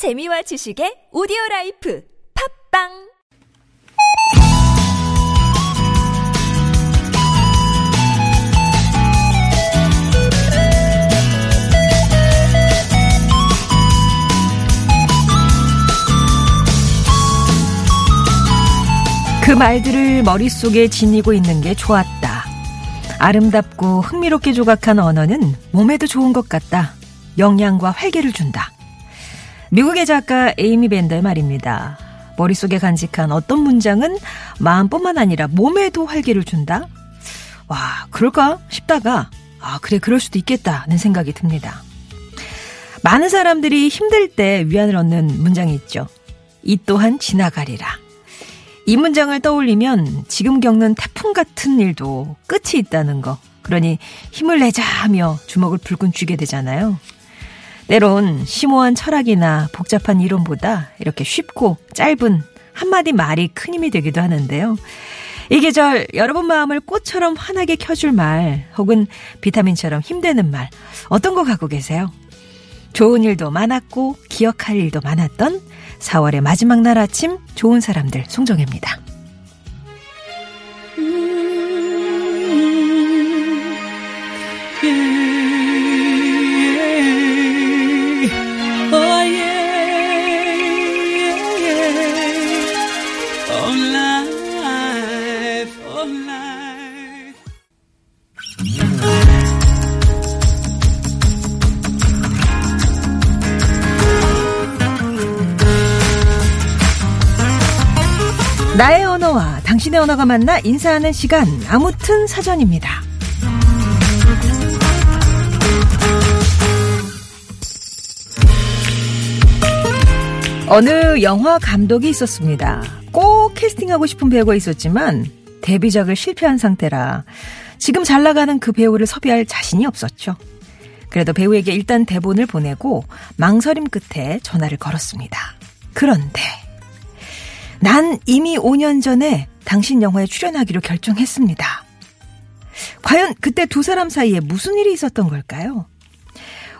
재미와 지식의 오디오 life 팟빵 그 말들을 머릿속에 지니고 있는 게 좋았다. 아름답고 흥미롭게 조각한 언어는 몸에도 좋은 것 같다. 영양과 활기를 준다. 미국의 작가 에이미 벤더의 말입니다. 머릿속에 간직한 어떤 문장은 마음뿐만 아니라 몸에도 활기를 준다? 와, 그럴까 싶다가, 아, 그래, 그럴 수도 있겠다는 생각이 듭니다. 많은 사람들이 힘들 때 위안을 얻는 문장이 있죠. 이 또한 지나가리라. 이 문장을 떠올리면 지금 겪는 태풍 같은 일도 끝이 있다는 거. 그러니 힘을 내자 하며 주먹을 불끈 쥐게 되잖아요. 때론 심오한 철학이나 복잡한 이론보다 이렇게 쉽고 짧은 한마디 말이 큰 힘이 되기도 하는데요. 이 계절 여러분 마음을 꽃처럼 환하게 켜줄 말 혹은 비타민처럼 힘되는 말 어떤 거 갖고 계세요? 좋은 일도 많았고 기억할 일도 많았던 4월의 마지막 날 아침 좋은 사람들 송정혜입니다. 나의 언어와 당신의 언어가 만나 인사하는 시간 아무튼 사전입니다. 어느 영화 감독이 있었습니다. 꼭 캐스팅하고 싶은 배우가 있었지만 데뷔작을 실패한 상태라 지금 잘 나가는 그 배우를 섭외할 자신이 없었죠. 그래도 배우에게 일단 대본을 보내고 망설임 끝에 전화를 걸었습니다. 그런데 난 이미 5년 전에 당신 영화에 출연하기로 결정했습니다. 과연 그때 두 사람 사이에 무슨 일이 있었던 걸까요?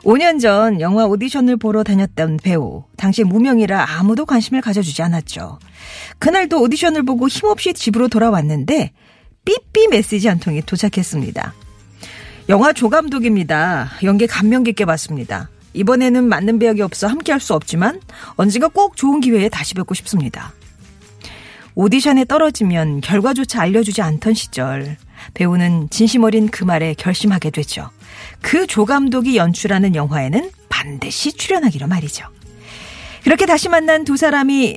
5년 전 영화 오디션을 보러 다녔던 배우. 당시 무명이라 아무도 관심을 가져주지 않았죠. 그날도 오디션을 보고 힘없이 집으로 돌아왔는데 삐삐 메시지 한 통이 도착했습니다. 영화 조감독입니다. 연기 감명 깊게 봤습니다. 이번에는 맞는 배역이 없어 함께 할 수 없지만 언젠가 꼭 좋은 기회에 다시 뵙고 싶습니다. 오디션에 떨어지면 결과조차 알려주지 않던 시절 배우는 진심 어린 그 말에 결심하게 되죠. 그 조감독이 연출하는 영화에는 반드시 출연하기로 말이죠. 그렇게 다시 만난 두 사람이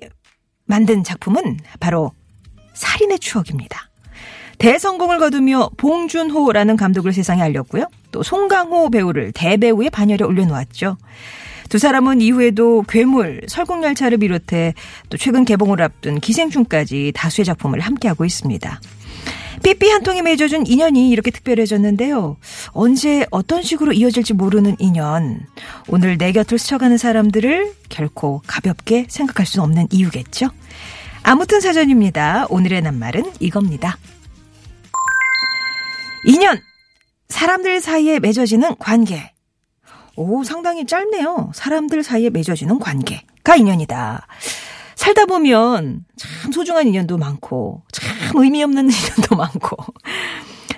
만든 작품은 바로 살인의 추억입니다. 대성공을 거두며 봉준호라는 감독을 세상에 알렸고요. 또 송강호 배우를 대배우의 반열에 올려놓았죠. 두 사람은 이후에도 괴물, 설국열차를 비롯해 또 최근 개봉을 앞둔 기생충까지 다수의 작품을 함께하고 있습니다. 삐삐 한 통에 맺어준 인연이 이렇게 특별해졌는데요. 언제 어떤 식으로 이어질지 모르는 인연. 오늘 내 곁을 스쳐가는 사람들을 결코 가볍게 생각할 수 없는 이유겠죠. 아무튼 사전입니다. 오늘의 낱말은 이겁니다. 인연. 사람들 사이에 맺어지는 관계. 오, 상당히 짧네요. 사람들 사이에 맺어지는 관계가 인연이다. 살다 보면 참 소중한 인연도 많고, 참 의미 없는 인연도 많고,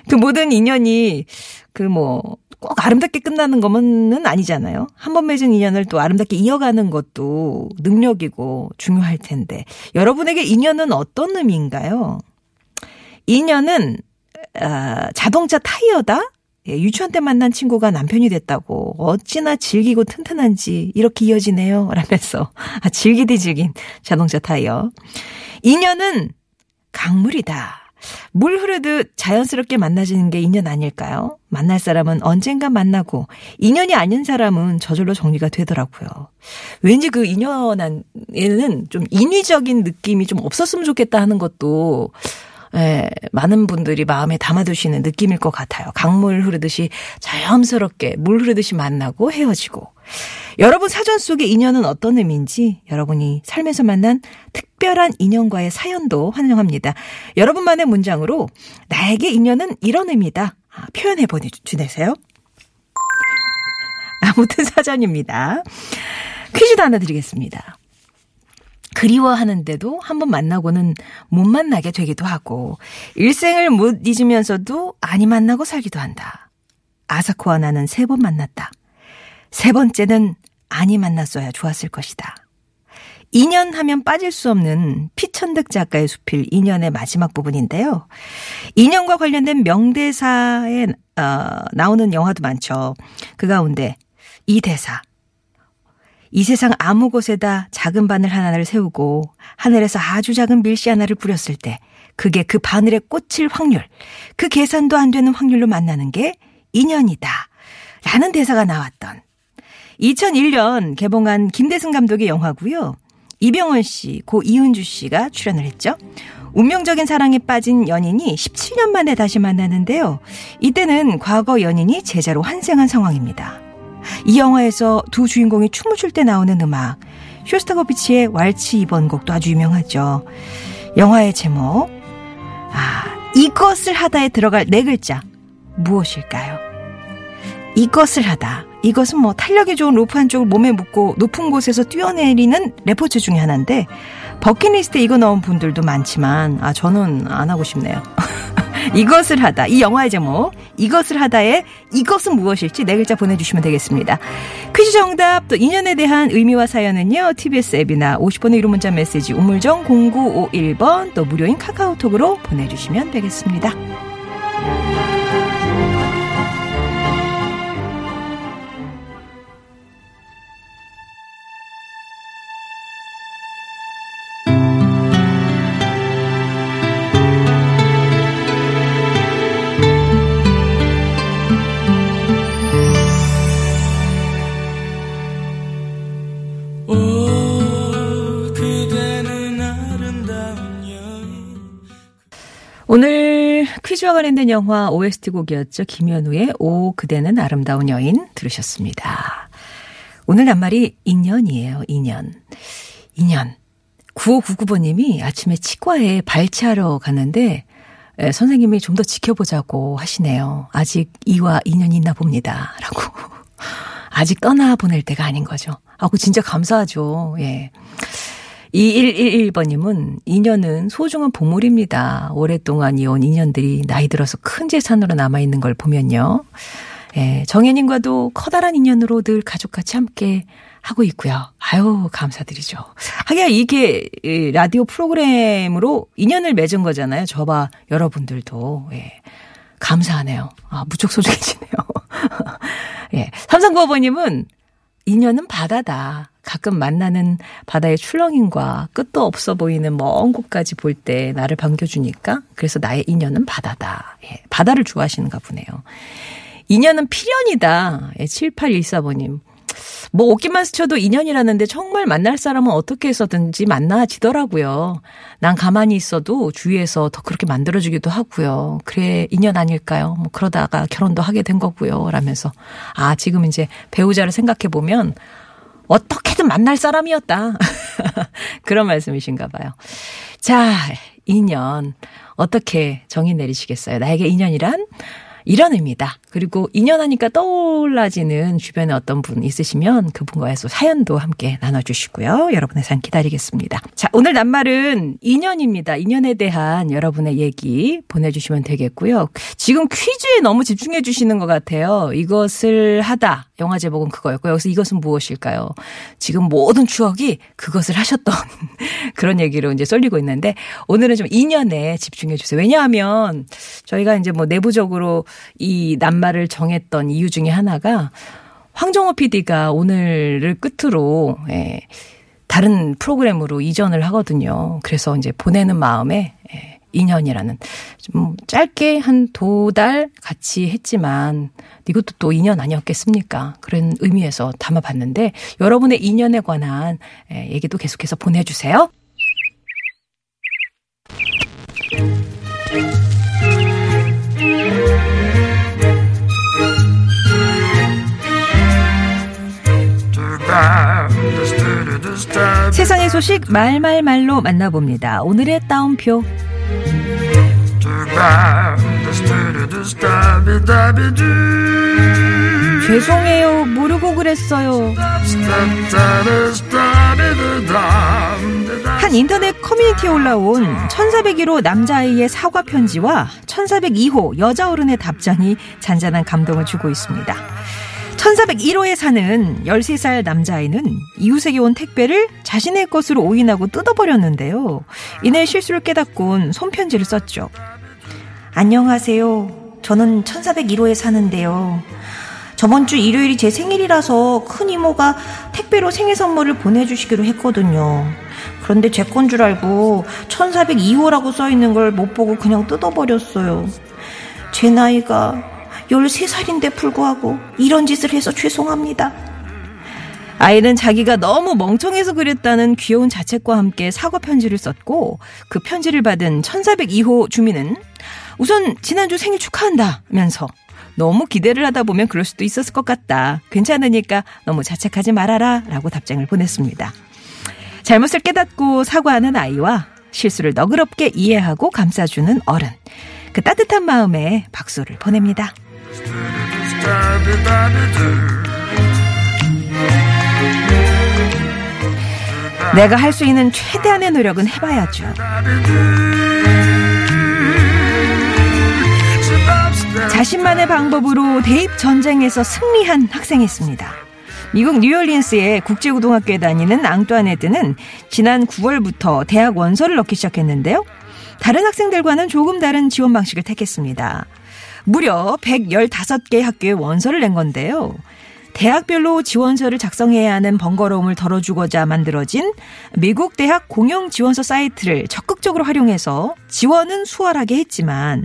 그 모든 인연이 그 뭐, 꼭 아름답게 끝나는 것은 아니잖아요. 한 번 맺은 인연을 또 아름답게 이어가는 것도 능력이고 중요할 텐데, 여러분에게 인연은 어떤 의미인가요? 인연은, 아, 자동차 타이어다? 예, 유치원 때 만난 친구가 남편이 됐다고 어찌나 질기고 튼튼한지 이렇게 이어지네요. 라면서 아, 질기디 질긴 자동차 타이어. 인연은 강물이다. 물 흐르듯 자연스럽게 만나지는 게 인연 아닐까요? 만날 사람은 언젠가 만나고 인연이 아닌 사람은 저절로 정리가 되더라고요. 왠지 그 인연에는 좀 인위적인 느낌이 좀 없었으면 좋겠다 하는 것도 예, 많은 분들이 마음에 담아두시는 느낌일 것 같아요. 강물 흐르듯이 자연스럽게 물 흐르듯이 만나고 헤어지고. 여러분 사전 속의 인연은 어떤 의미인지 여러분이 삶에서 만난 특별한 인연과의 사연도 환영합니다. 여러분만의 문장으로 나에게 인연은 이런 의미다. 아, 표현해 보내주세요. 아무튼 사전입니다. 퀴즈도 하나 드리겠습니다. 그리워하는데도 한 번 만나고는 못 만나게 되기도 하고 일생을 못 잊으면서도 아니 만나고 살기도 한다. 아사코와 나는 세 번 만났다. 세 번째는 아니 만났어야 좋았을 것이다. 인연 하면 빠질 수 없는 피천득 작가의 수필 인연의 마지막 부분인데요. 인연과 관련된 명대사에 어, 나오는 영화도 많죠. 그 가운데 이 대사. 이 세상 아무 곳에다 작은 바늘 하나를 세우고 하늘에서 아주 작은 밀씨 하나를 뿌렸을 때 그게 그 바늘에 꽂힐 확률, 그 계산도 안 되는 확률로 만나는 게 인연이다. 라는 대사가 나왔던 2001년 개봉한 김대승 감독의 영화고요. 이병헌 씨, 고 이은주 씨가 출연을 했죠. 운명적인 사랑에 빠진 연인이 17년 만에 다시 만나는데요. 이때는 과거 연인이 제자로 환생한 상황입니다. 이 영화에서 두 주인공이 춤을 출 때 나오는 음악, 쇼스타코비치의 왈츠 2번 곡도 아주 유명하죠. 영화의 제목, 아, 이것을 하다에 들어갈 네 글자, 무엇일까요? 이것을 하다. 이것은 뭐 탄력이 좋은 로프 한쪽을 몸에 묶고 높은 곳에서 뛰어내리는 레포츠 중에 하나인데 버킷리스트에 이거 넣은 분들도 많지만 아 저는 안 하고 싶네요. 이것을 하다 이 영화의 제목 이것을 하다에 이것은 무엇일지 네 글자 보내주시면 되겠습니다. 퀴즈 정답 또 인연에 대한 의미와 사연은요 TBS 앱이나 50번의 1호 문자 메시지 우물정 0951번 또 무료인 카카오톡으로 보내주시면 되겠습니다. 퀴즈와 관련된 영화 OST 곡이었죠. 김현우의 오 그대는 아름다운 여인 들으셨습니다. 오늘 낱말이 인연이에요. 인연. 인연. 9599번님이 아침에 치과에 발치하러 갔는데 에, 선생님이 좀 더 지켜보자고 하시네요. 아직 이와 인연이 있나 봅니다. 라고. 아직 떠나 보낼 때가 아닌 거죠. 아, 그 진짜 감사하죠. 예. 2111번님은 인연은 소중한 보물입니다. 오랫동안 이어온 인연들이 나이 들어서 큰 재산으로 남아있는 걸 보면요. 예, 정혜님과도 커다란 인연으로 늘 가족같이 함께 하고 있고요. 아유, 감사드리죠. 하기야 이게 라디오 프로그램으로 인연을 맺은 거잖아요. 저와 여러분들도. 예. 감사하네요. 아, 무척 소중해지네요. 예. 삼성구호버님은 인연은 바다다. 가끔 만나는 바다의 출렁임과 끝도 없어 보이는 먼 곳까지 볼 때 나를 반겨주니까 그래서 나의 인연은 바다다. 예, 바다를 좋아하시는가 보네요. 인연은 필연이다. 예, 7814번님. 뭐 옷깃만 스쳐도 인연이라는데 정말 만날 사람은 어떻게 해서든지 만나지더라고요. 난 가만히 있어도 주위에서 더 그렇게 만들어주기도 하고요. 그래 인연 아닐까요? 뭐 그러다가 결혼도 하게 된 거고요. 라면서 아 지금 이제 배우자를 생각해 보면 어떻게든 만날 사람이었다. 그런 말씀이신가 봐요. 자, 인연. 어떻게 정의 내리시겠어요? 나에게 인연이란 이런 의미다. 그리고 인연하니까 떠올라지는 주변에 어떤 분 있으시면 그분과의 사연도 함께 나눠주시고요. 여러분의 사연 기다리겠습니다. 자, 오늘 낱말은 인연입니다. 인연에 대한 여러분의 얘기 보내주시면 되겠고요. 지금 퀴즈에 너무 집중해 주시는 것 같아요. 이것을 하다. 영화 제목은 그거였고 여기서 이것은 무엇일까요? 지금 모든 추억이 그것을 하셨던 그런 얘기로 이제 쏠리고 있는데 오늘은 좀 인연에 집중해 주세요. 왜냐하면 저희가 이제 뭐 내부적으로 이 낱말 낱 말을 정했던 이유 중에 하나가 황정호 PD가 오늘을 끝으로 예, 다른 프로그램으로 이전을 하거든요. 그래서 이제 보내는 마음에 예, 인연이라는 좀 짧게 한 두 달 같이 했지만 이것도 또 인연 아니었겠습니까? 그런 의미에서 담아봤는데 여러분의 인연에 관한 예, 얘기도 계속해서 보내주세요. 세상의 소식 말말말로 만나봅니다. 오늘의 따옴표. 죄송해요. 모르고 그랬어요. 한 인터넷 커뮤니티에 올라온 1401호 남자아이의 사과 편지와 1402호 여자 어른의 답장이 잔잔한 감동을 주고 있습니다. 1401호에 사는 13살 남자아이는 이웃에게 온 택배를 자신의 것으로 오인하고 뜯어버렸는데요. 이내 실수를 깨닫곤 손편지를 썼죠. 안녕하세요. 저는 1401호에 사는데요. 저번 주 일요일이 제 생일이라서 큰 이모가 택배로 생일 선물을 보내주시기로 했거든요. 그런데 제 건 줄 알고 1402호라고 써있는 걸 못 보고 그냥 뜯어버렸어요. 제 나이가 13살인데 불구하고 이런 짓을 해서 죄송합니다. 아이는 자기가 너무 멍청해서 그랬다는 귀여운 자책과 함께 사과 편지를 썼고 그 편지를 받은 1402호 주민은 우선 지난주 생일 축하한다면서 너무 기대를 하다 보면 그럴 수도 있었을 것 같다. 괜찮으니까 너무 자책하지 말아라 라고 답장을 보냈습니다. 잘못을 깨닫고 사과하는 아이와 실수를 너그럽게 이해하고 감싸주는 어른. 그 따뜻한 마음에 박수를 보냅니다. 내가 할 수 있는 최대한의 노력은 해봐야죠. 자신만의 방법으로 대입 전쟁에서 승리한 학생이 있습니다. 미국 뉴올리언스의 국제고등학교에 다니는 앙뚜아네트는 지난 9월부터 대학 원서를 넣기 시작했는데요. 다른 학생들과는 조금 다른 지원 방식을 택했습니다. 무려 115개 학교에 원서를 낸 건데요. 대학별로 지원서를 작성해야 하는 번거로움을 덜어주고자 만들어진 미국 대학 공용 지원서 사이트를 적극적으로 활용해서 지원은 수월하게 했지만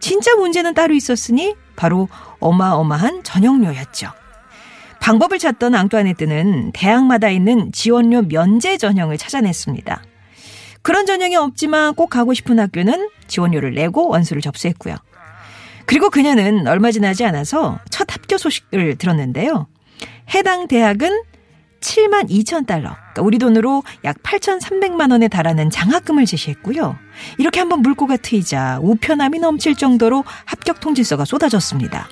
진짜 문제는 따로 있었으니 바로 어마어마한 전형료였죠. 방법을 찾던 앙뚜아네트는 대학마다 있는 지원료 면제 전형을 찾아냈습니다. 그런 전형이 없지만 꼭 가고 싶은 학교는 지원료를 내고 원서를 접수했고요. 그리고 그녀는 얼마 지나지 않아서 첫 합격 소식을 들었는데요. 해당 대학은 7만 2천 달러, 그러니까 우리 돈으로 약 8,300만 원에 달하는 장학금을 제시했고요. 이렇게 한번 물고가 트이자 우편함이 넘칠 정도로 합격 통지서가 쏟아졌습니다.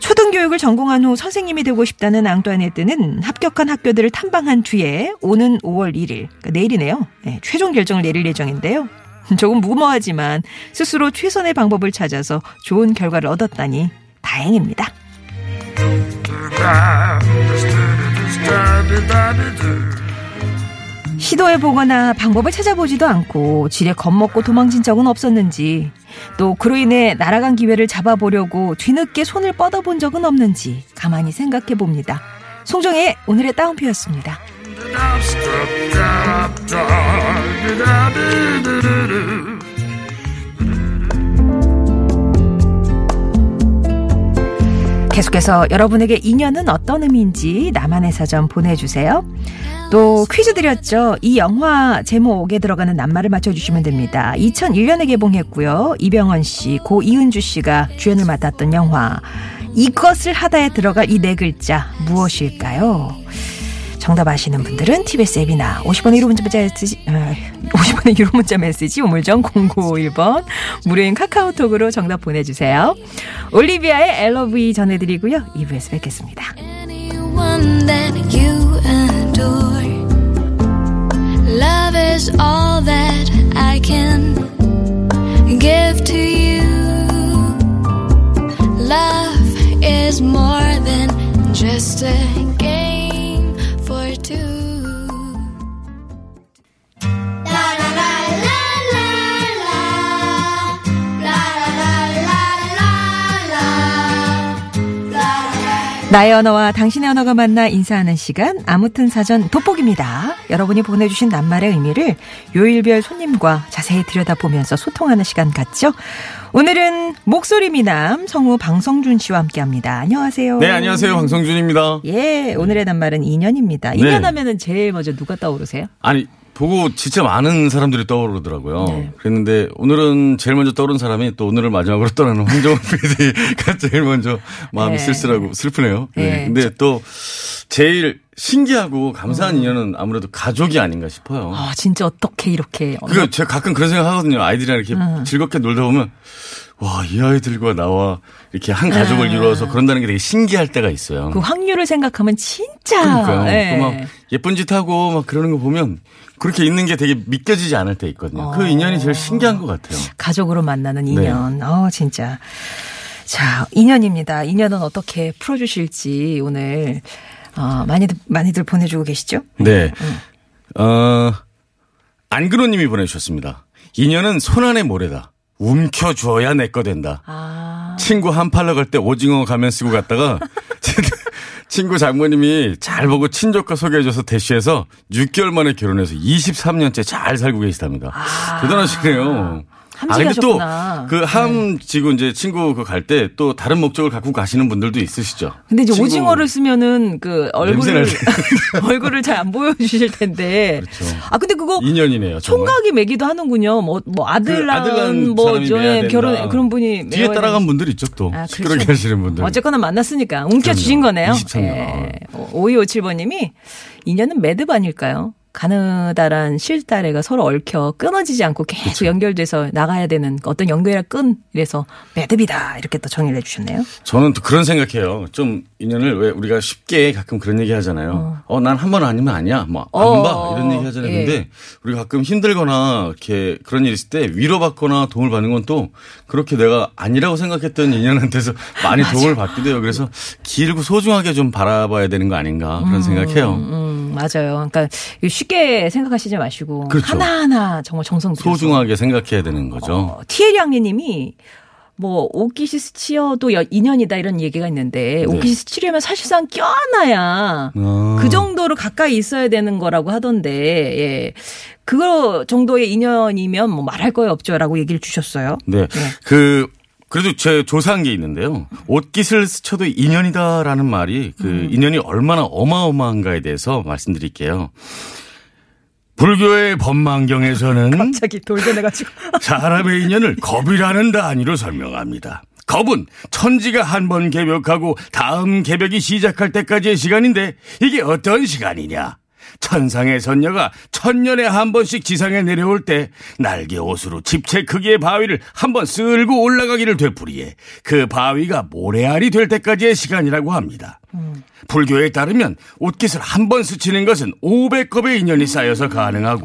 초등교육을 전공한 후 선생님이 되고 싶다는 앙뚜아네트는 합격한 학교들을 탐방한 뒤에 오는 5월 1일, 그러니까 내일이네요. 네, 최종 결정을 내릴 예정인데요. 조금 무모하지만 스스로 최선의 방법을 찾아서 좋은 결과를 얻었다니 다행입니다. 시도해보거나 방법을 찾아보지도 않고 지레 겁먹고 도망친 적은 없었는지 또 그로 인해 날아간 기회를 잡아보려고 뒤늦게 손을 뻗어본 적은 없는지 가만히 생각해봅니다. 송정의 오늘의 따옴표였습니다. 계속해서 여러분에게 인연은 어떤 의미인지 나만의 사전 보내주세요. 또 퀴즈 드렸죠. 이 영화 제목에 들어가는 낱말을 맞춰주시면 됩니다. 2001년에 개봉했고요. 이병헌 씨, 고 이은주 씨가 주연을 맡았던 영화 이것을 하다에 들어갈 이 네 글자 무엇일까요? 정답 아시는 분들은 TBS 앱이나 50원의 유료 문자 메시지, 50원의 유료 문자 메시지 우물정 0951번 무료인 카카오톡으로 정답 보내주세요. 올리비아의 LOV 전해드리고요. 2부에서 뵙겠습니다. Give to you. Love is more than just a game 나의 언어와 당신의 언어가 만나 인사하는 시간 아무튼 사전 돋보기입니다. 여러분이 보내주신 낱말의 의미를 요일별 손님과 자세히 들여다보면서 소통하는 시간 같죠? 오늘은 목소리 미남 성우 방성준 씨와 함께합니다. 안녕하세요. 네, 안녕하세요. 방성준입니다. 예, 오늘의 낱말은 인연입니다. 인연하면은 제일 먼저 누가 떠오르세요? 아니 보고 진짜 많은 사람들이 떠오르더라고요. 네. 그랬는데 오늘은 제일 먼저 떠오른 사람이 또 오늘을 마지막으로 떠나는 황정원 PD가 제일 먼저 마음이 네. 쓸쓸하고 슬프네요. 네. 네. 근데 또 제일 신기하고 감사한 음. 인연은 아무래도 가족이 아닌가 싶어요. 아, 진짜 어떻게 이렇게. 그 제가 가끔 그런 생각 하거든요. 아이들이랑 이렇게 음. 즐겁게 놀다 보면 와, 이 아이들과 나와 이렇게 한 가족을 아. 이루어서 그런다는 게 되게 신기할 때가 있어요. 그 확률을 생각하면 진짜. 그러니까요. 네. 막 예쁜 짓 하고 막 그러는 거 보면 그렇게 있는 게 되게 믿겨지지 않을 때 있거든요. 그 어. 그 인연이 제일 신기한 것 같아요. 가족으로 만나는 인연. 네. 어, 진짜. 자, 인연입니다. 인연은 어떻게 풀어주실지 오늘, 어, 많이들, 많이들 보내주고 계시죠? 네. 음. 어, 안근호님이 보내주셨습니다. 인연은 손안의 모래다. 움켜주어야 내 거 된다. 아. 친구 한 팔러 갈 때 오징어 가면 쓰고 갔다가 친구 장모님이 잘 보고 친족과 소개해줘서 대시해서 6개월 만에 결혼해서 23년째 잘 살고 계시답니다. 아. 대단하시네요. 아, 근데 또 그 함지고 네. 이제 친구 그 갈 때 또 다른 목적을 갖고 가시는 분들도 있으시죠. 근데 이제 오징어를 쓰면은 그 얼굴을 얼굴을 잘 안 보여주실 텐데. 그렇죠. 아 근데 그거 인연이네요. 총각이 매기도 하는군요. 뭐뭐 뭐 아들 낳은 그뭐 저의 결혼 그런 분이 뒤에 따라간 분들 있죠 또. 아, 그렇죠. 시끄럽게 하시는 분들. 어쨌거나 만났으니까 웅켜 주신 거네요. 23년. 예. 5257번님이 인연은 매듭 아닐까요? 가느다란 실다래가 서로 얽혀 끊어지지 않고 계속 그쵸. 연결돼서 나가야 되는 어떤 연결의 끈 이래서 매듭이다 이렇게 또 정의를 해주셨네요. 저는 또 그런 생각해요. 좀 인연을 왜 우리가 쉽게 가끔 그런 얘기 하잖아요. 어, 어난 한 번 아니면 아니야. 뭐 안 어, 봐. 이런 얘기 하잖아요. 예. 근데 우리가 가끔 힘들거나 이렇게 그런 일 있을 때 위로받거나 도움을 받는 건 또 그렇게 내가 아니라고 생각했던 인연한테서 많이 도움을 받기도 해요. 그래서 길고 소중하게 좀 바라봐야 되는 거 아닌가 그런 음, 생각해요. 음, 음, 맞아요. 그러니까 쉽게 생각하시지 마시고 그렇죠. 하나하나 정말 정성 들여서 소중하게 생각해야 되는 거죠. 어, 티에리 양리님이 뭐 오키시스 치어도 인연이다 이런 얘기가 있는데 네. 오키시스 치려면 사실상 껴안아야 아. 그 정도로 가까이 있어야 되는 거라고 하던데 예. 그거 정도의 인연이면 뭐 말할 거에 없죠라고 얘기를 주셨어요. 네. 네. 그 그래도 제 조사한 게 있는데요. 옷깃을 스쳐도 인연이다라는 말이 그 음. 인연이 얼마나 어마어마한가에 대해서 말씀드릴게요. 불교의 법망경에서는 갑자기 돌변해가지고 사람의 인연을 겁이라는 단위로 설명합니다. 겁은 천지가 한 번 개벽하고 다음 개벽이 시작할 때까지의 시간인데 이게 어떤 시간이냐? 천상의 선녀가 천년에 한 번씩 지상에 내려올 때 날개 옷으로 집체 크기의 바위를 한 번 쓸고 올라가기를 되풀이해 그 바위가 모래알이 될 때까지의 시간이라고 합니다. 음. 불교에 따르면 옷깃을 한 번 스치는 것은 500겁의 인연이 쌓여서 가능하고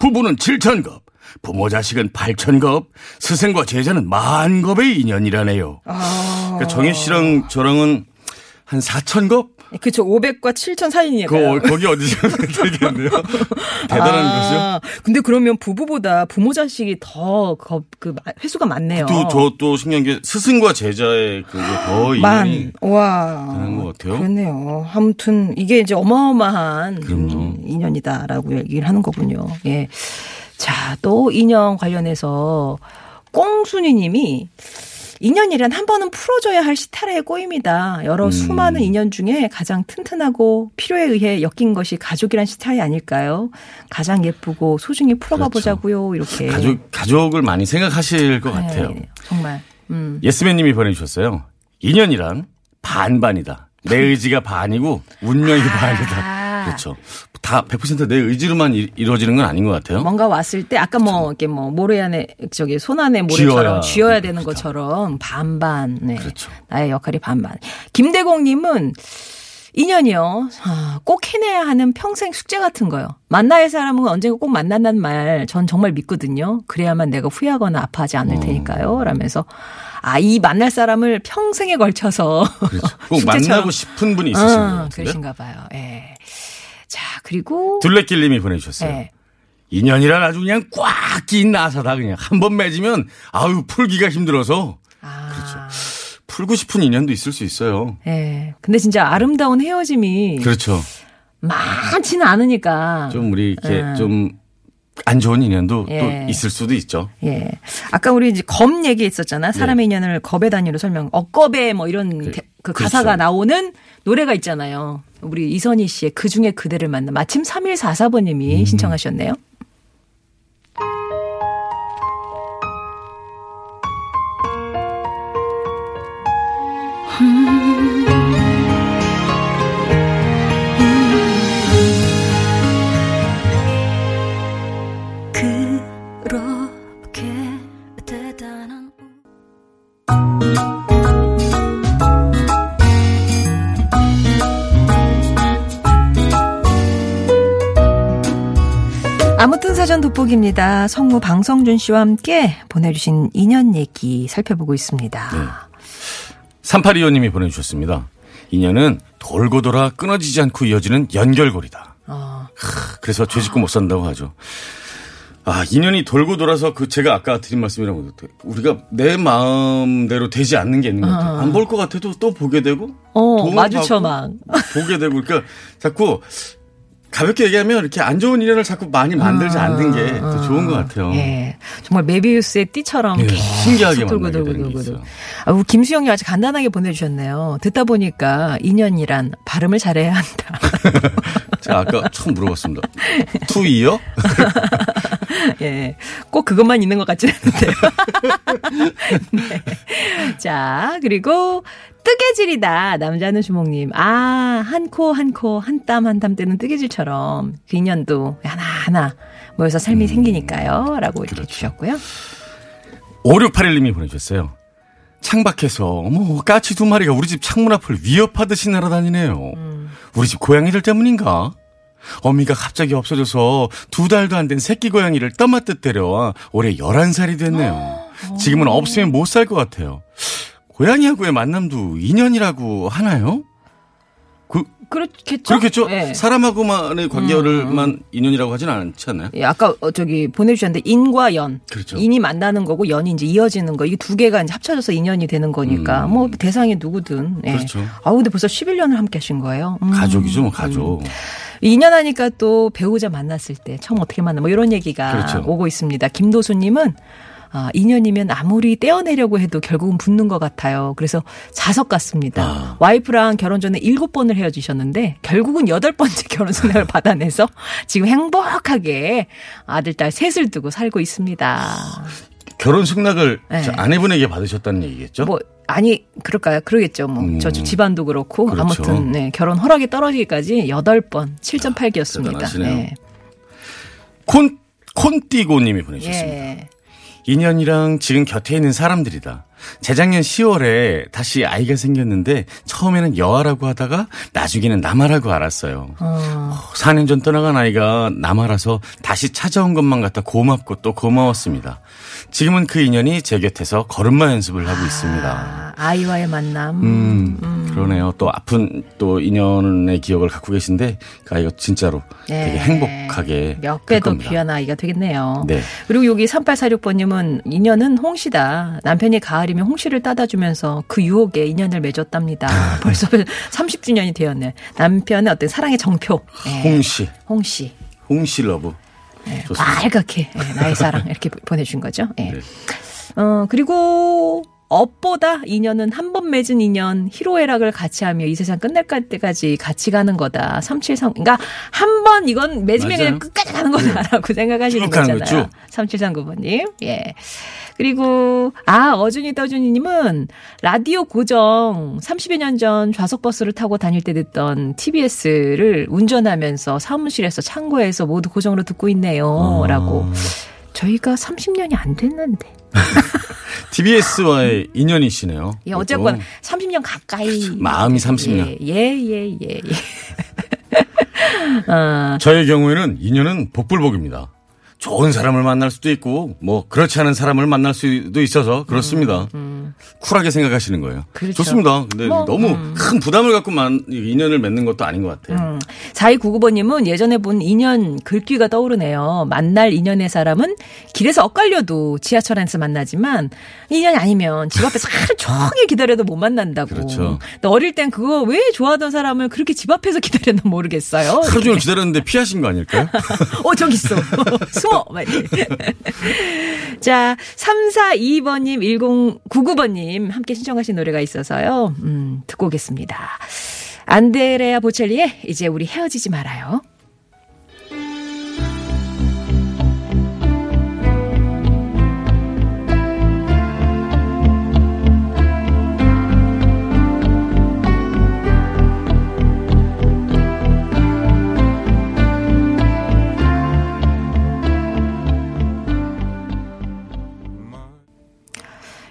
부부는 7천겁, 부모 자식은 8천겁, 스승과 제자는 만겁의 인연이라네요. 아... 그러니까 정희 씨랑 저랑은 한 4천겁? 그렇죠. 500과 7천 사이니까요. 그, 거기 어디서 되겠네요. 대단한 아, 거죠. 근데 그러면 부부보다 부모 자식이 더그 횟수가 많네요. 또 저또 신기한 게 스승과 제자의 그게 더 인연이 와 되는 것 같아요. 그렇네요. 아무튼 이게 이제 어마어마한 그럼요. 인연이다라고 얘기를 하는 거군요. 예. 자, 또 인연 관련해서 꽁순이 님이 인연이란 한 번은 풀어줘야 할 시타라의 꼬입니다. 여러 음. 수많은 인연 중에 가장 튼튼하고 필요에 의해 엮인 것이 가족이란 시타이 아닐까요? 가장 예쁘고 소중히 풀어가 그렇죠. 보자고요. 이렇게 가족 가족을 많이 생각하실 것 네, 같아요. 정말. 음. 예스맨님이 보내주셨어요. 인연이란 반반이다. 내 의지가 반이고 운명이 아. 반이다. 그렇죠. 다 100%내 의지로만 이루어지는 건 아닌 것 같아요. 뭔가 왔을 때 아까 뭐 그렇죠. 이렇게 뭐 모래 안에 저기 손 안에 모래처럼 쥐어야, 쥐어야 되는 그렇죠. 것처럼 반반. 네. 그렇죠. 나의 역할이 반반. 김대공님은 인연이요. 아, 꼭 해내야 하는 평생 숙제 같은 거요. 만나야 할 사람은 언젠가 꼭 만난다는 말 전 정말 믿거든요. 그래야만 내가 후회하거나 아파하지 않을 음. 테니까요. 라면서 아, 이 만날 사람을 평생에 걸쳐서. 그렇죠. 꼭 만나고 싶은 분이 있으신 어, 것 같은데. 그러신가 봐요. 예. 자, 그리고. 둘레길님이 보내주셨어요. 네. 인연이란 아주 그냥 꽉 낀 나사다 그냥 한 번 맺으면 아유 풀기가 힘들어서 아. 그렇죠. 풀고 싶은 인연도 있을 수 있어요. 예. 네. 근데 진짜 아름다운 헤어짐이 그렇죠. 많지는 않으니까 좀 우리 이렇게 네. 좀 안 좋은 인연도 예. 또 있을 수도 있죠. 예. 아까 우리 이제 검 얘기했었잖아. 사람의 네. 인연을 겁의 단위로 설명. 억겁의 뭐 이런 그, 그 그렇죠. 가사가 나오는 노래가 있잖아요. 우리 이선희 씨의 그 중에 그대를 만나. 마침 3144번님이 음. 신청하셨네요. 돋보기입니다. 성우 방성준 씨와 함께 보내주신 인연 얘기 살펴보고 있습니다. 네. 3825님이 보내주셨습니다. 인연은 돌고 돌아 끊어지지 않고 이어지는 연결고리다. 어. 그래서 죄 짓고 못 산다고 하죠. 아, 인연이 돌고 돌아서 그 제가 아까 드린 말씀이라고 우리가 내 마음대로 되지 않는 게 있는 것 같아요. 어. 안볼 것 같아도 또 보게 되고 어, 마주쳐 막 보게 되고 그러니까 자꾸 가볍게 얘기하면 이렇게 안 좋은 인연을 자꾸 많이 만들지 않는 게더 아, 좋은 것 같아요. 예. 정말 메비우스의 띠처럼 예, 신기하게 돌고 돌고 돌고 돌고. 아, 우리 김수영이 아주 간단하게 보내주셨네요. 듣다 보니까 인연이란 발음을 잘해야 한다. 제가 아까 처음 물어봤습니다. 투이요? 예. 꼭 그것만 있는 것 같지는 않은데요. 네. 자, 그리고 뜨개질이다. 남자는 주목님. 아, 한 코, 한 코, 한 땀, 한 땀 뜨는 뜨개질처럼 그 인연도 하나하나 모여서 삶이 음, 생기니까요. 라고 그렇죠. 주셨고요. 5681님이 보내주셨어요. 창밖에서, 어머, 까치 두 마리가 우리 집 창문 앞을 위협하듯이 날아다니네요. 음. 우리 집 고양이들 때문인가? 어미가 갑자기 없어져서 두 달도 안 된 새끼 고양이를 떠맡듯 데려와 올해 11살이 됐네요. 지금은 없으면 못 살 것 같아요. 고양이하고의 만남도 인연이라고 하나요? 그, 그렇겠죠. 그렇겠죠. 네. 사람하고만의 관계를만 음. 인연이라고 하진 않지 않나요? 예, 아까 어, 저기 보내주셨는데 인과 연. 그렇죠. 인이 만나는 거고 연이 이제 이어지는 거. 이게 두 개가 이제 합쳐져서 인연이 되는 거니까. 음. 뭐 대상이 누구든. 예. 그렇죠. 아 근데 벌써 11년을 함께 하신 거예요. 음. 가족이죠, 뭐 가족. 음. 2년 하니까 또 배우자 만났을 때 처음 어떻게 만나 뭐 이런 얘기가 그렇죠. 오고 있습니다. 김도수님은 아, 2년이면 아무리 떼어내려고 해도 결국은 붙는 것 같아요. 그래서 자석 같습니다. 아. 와이프랑 결혼 전에 7번을 헤어지셨는데 결국은 여덟 번째 결혼 생활을 받아내서 지금 행복하게 아들, 딸 셋을 두고 살고 있습니다. 결혼 승낙을 네. 아내분에게 받으셨다는 얘기겠죠? 뭐 아니 그럴까요? 그러겠죠. 뭐 음. 저 집안도 그렇고 그렇죠. 아무튼 네, 결혼 허락이 떨어지기까지 8번 7.8기였습니다. 아, 네. 콘 콘띠고 님이 보내주셨습니다. 예. 인연이랑 지금 곁에 있는 사람들이다. 재작년 10월에 다시 아이가 생겼는데 처음에는 여아라고 하다가 나중에는 남아라고 알았어요. 어. 4년 전 떠나간 아이가 남아라서 다시 찾아온 것만 같아 고맙고 또 고마웠습니다. 지금은 그 인연이 제 곁에서 걸음마 연습을 하고 있습니다. 아, 이와의 만남. 음, 음, 그러네요. 또 아픈 또 인연의 기억을 갖고 계신데 그 아이가 진짜로 네. 되게 행복하게 몇배더 귀한 아이가 되겠네요. 네. 그리고 여기 3846번님은 인연은 홍시다. 남편이 가을이면 홍시를 따다 주면서 그 유혹에 인연을 맺었답니다. 벌써 30주년이 되었네. 남편의 어떤 사랑의 징표. 네. 홍시. 홍시. 홍시 love. 네, 빨갛게 네, 나의 사랑 이렇게 보내준 거죠. 네. 네. 어 그리고 업보다 인연은 한 번 맺은 인연 희로애락을 같이 하며 이 세상 끝날 때까지 같이 가는 거다. 373 그러니까 한 번 이건 맺으면 그냥 끝까지 가는 거다라고 네. 생각하시는 거잖아요. 3739번 님. 예. 그리고 아 어준이 떠준이 님은 라디오 고정 30여 년 전 좌석 버스를 타고 다닐 때 듣던 TBS를 운전하면서 사무실에서 창고에서 모두 고정으로 듣고 있네요.라고 아. 저희가 30년이 안 됐는데. TBS와의 인연이시네요. 예, 어쨌건 30년 가까이. 마음이 30년. 예, 예, 예, 예. 어. 저의 경우에는 인연은 복불복입니다. 좋은 사람을 만날 수도 있고 뭐 그렇지 않은 사람을 만날 수도 있어서 그렇습니다. 음, 음. 쿨하게 생각하시는 거예요. 그렇죠. 좋습니다. 근데 뭐, 너무 음. 큰 부담을 갖고만 인연을 맺는 것도 아닌 것 같아요. 음. 4299번님은 예전에 본 인연 글귀가 떠오르네요. 만날 인연의 사람은 길에서 엇갈려도 지하철 안에서 만나지만 인연이 아니면 집 앞에서 하루 종일 기다려도 못 만난다고. 그렇죠. 어릴 땐 그거 왜 좋아하던 사람을 그렇게 집 앞에서 기다렸나 모르겠어요. 하루 종일 기다렸는데 피하신 거 아닐까요? 어, 저기 있어. 숨어. 자, 342번님, 1099번님 함께 신청하신 노래가 있어서요. 음, 듣고 오겠습니다. 안데레아 보첼리의 이제 우리 헤어지지 말아요.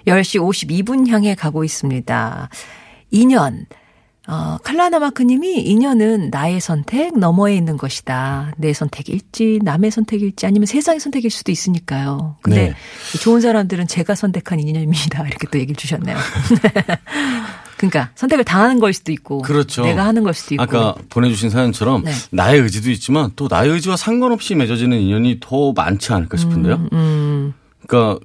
10시 52분 향해 가고 있습니다. 2년. 어, 칼라나마크 님이 인연은 나의 선택 너머에 있는 것이다. 내 선택일지 남의 선택일지 아니면 세상의 선택일 수도 있으니까요. 근데 네. 좋은 사람들은 제가 선택한 인연입니다. 이렇게 또 얘기를 주셨네요. 그러니까 선택을 당하는 걸 수도 있고 그렇죠. 내가 하는 걸 수도 있고 아까 보내주신 사연처럼 네. 나의 의지도 있지만 또 나의 의지와 상관없이 맺어지는 인연이 더 많지 않을까 싶은데요. 음, 음. 그러니까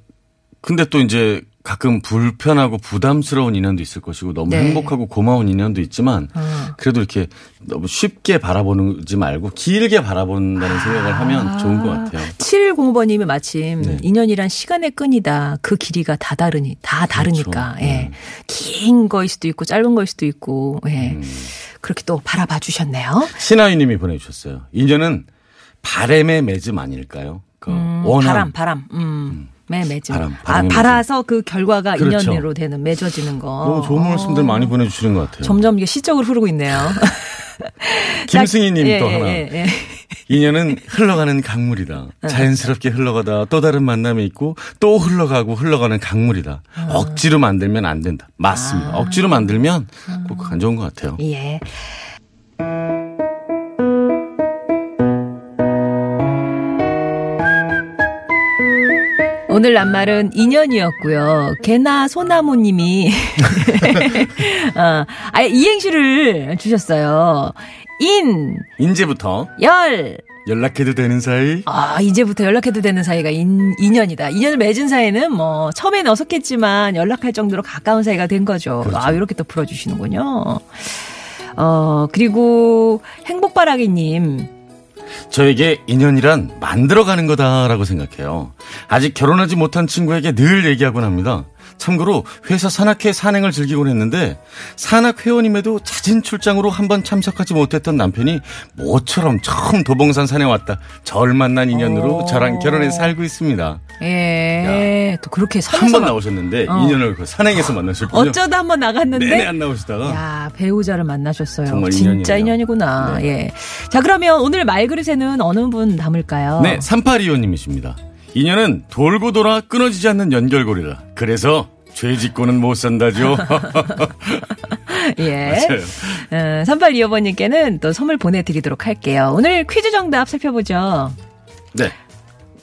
근데 또 이제 가끔 불편하고 부담스러운 인연도 있을 것이고 너무 네. 행복하고 고마운 인연도 있지만 어. 그래도 이렇게 너무 쉽게 바라보지 말고 길게 바라본다는 아. 생각을 하면 좋은 것 같아요. 710번님이 마침 네. 인연이란 시간의 끈이다. 그 길이가 다 다르니 다 그렇죠. 다르니까 그렇죠. 예. 음. 긴 거일 수도 있고 짧은 거일 수도 있고 예. 음. 그렇게 또 바라봐 주셨네요. 신하유님이 보내주셨어요. 인연은 바램의 맺음 아닐까요? 그 음, 원함. 바람 바람. 음. 음. 매 맺음. 바람, 아, 바라서 그 결과가 그렇죠. 인연으로 되는 맺어지는 거. 너무 좋은 말씀들 많이 보내주시는 것 같아요. 점점 이게 시적으로 흐르고 있네요. 김승희님 예, 또 예, 하나. 예, 예. 인연은 흘러가는 강물이다. 어. 자연스럽게 흘러가다 또 다른 만남이 있고 또 흘러가고 흘러가는 강물이다. 어. 억지로 만들면 안 된다. 맞습니다. 아. 억지로 만들면 꼭 안 좋은 것 같아요. 예. 오늘 낱말은 인연이었고요. 개나 소나무님이 어, 아예 이행시를 주셨어요. 인 인제부터 열 연락해도 되는 사이? 아, 이제부터 연락해도 되는 사이가 인, 인연이다. 인연을 맺은 사이는 뭐, 처음엔 어색했지만 연락할 정도로 가까운 사이가 된 거죠. 그렇죠. 아, 이렇게 또 풀어주시는군요. 어, 그리고 행복바라기님. 저에게 인연이란 만들어가는 거다라고 생각해요. 아직 결혼하지 못한 친구에게 늘 얘기하곤 합니다. 참고로 회사 산악회 산행을 즐기곤 했는데 산악 회원임에도 자진 출장으로 한 번 참석하지 못했던 남편이 모처럼 처음 도봉산 산에 왔다. 절 만난 인연으로 오. 저랑 결혼해서 살고 있습니다. 예. 야, 또 그렇게 한 번 나오셨는데 어. 인연을 그 산행에서 만나셨군요. 어쩌다 한 번 나갔는데 내내 안 나오시다가 야 배우자를 만나셨어요. 정말 진짜. 인연이구나. 네. 예. 자 그러면 오늘 말그릇에는 어느 분 담을까요? 네, 3825님이십니다. 인연은 돌고 돌아 끊어지지 않는 연결고리라. 그래서 죄 짓고는 못 산다죠. 예. 맞아요. 어, 3825번님께는 또 선물 보내드리도록 할게요. 오늘 퀴즈 정답 살펴보죠. 네.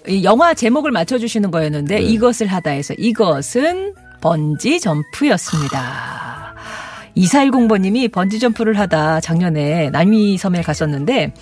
이 영화 제목을 맞춰주시는 거였는데 네. 이것을 하다해서 이것은 번지 점프였습니다. 2410번님이 번지 점프를 하다 작년에 남이섬에 갔었는데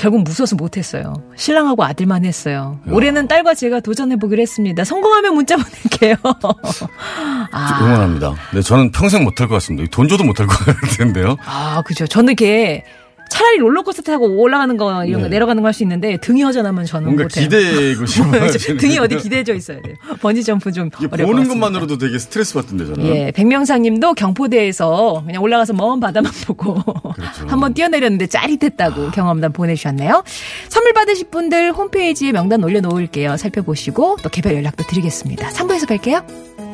결국 무서워서 못했어요. 신랑하고 아들만 했어요. 야. 올해는 딸과 제가 도전해보기로 했습니다. 성공하면 문자 보낼게요. 아. 응원합니다. 네, 저는 평생 못할 것 같습니다. 돈 줘도 못할 것 같은데요. 아, 그죠. 저는 이렇게 차라리 롤러코스터 타고 올라가는 거 이런 거 네. 내려가는 거 할 수 있는데 등이 허전하면 저는 뭔가. 기대고 싶어요. 등이 어디 기대져 있어야 돼요. 번지 점프 좀 보는 것만으로도 되게 스트레스 받던데 저는. 예, 백명상님도 경포대에서 그냥 올라가서 먼 바다만 보고 그렇죠. 한번 뛰어내렸는데 짜릿했다고 아. 경험담 보내주셨네요. 선물 받으실 분들 홈페이지에 명단 올려놓을게요. 살펴보시고 또 개별 연락도 드리겠습니다. 3부에서 뵐게요.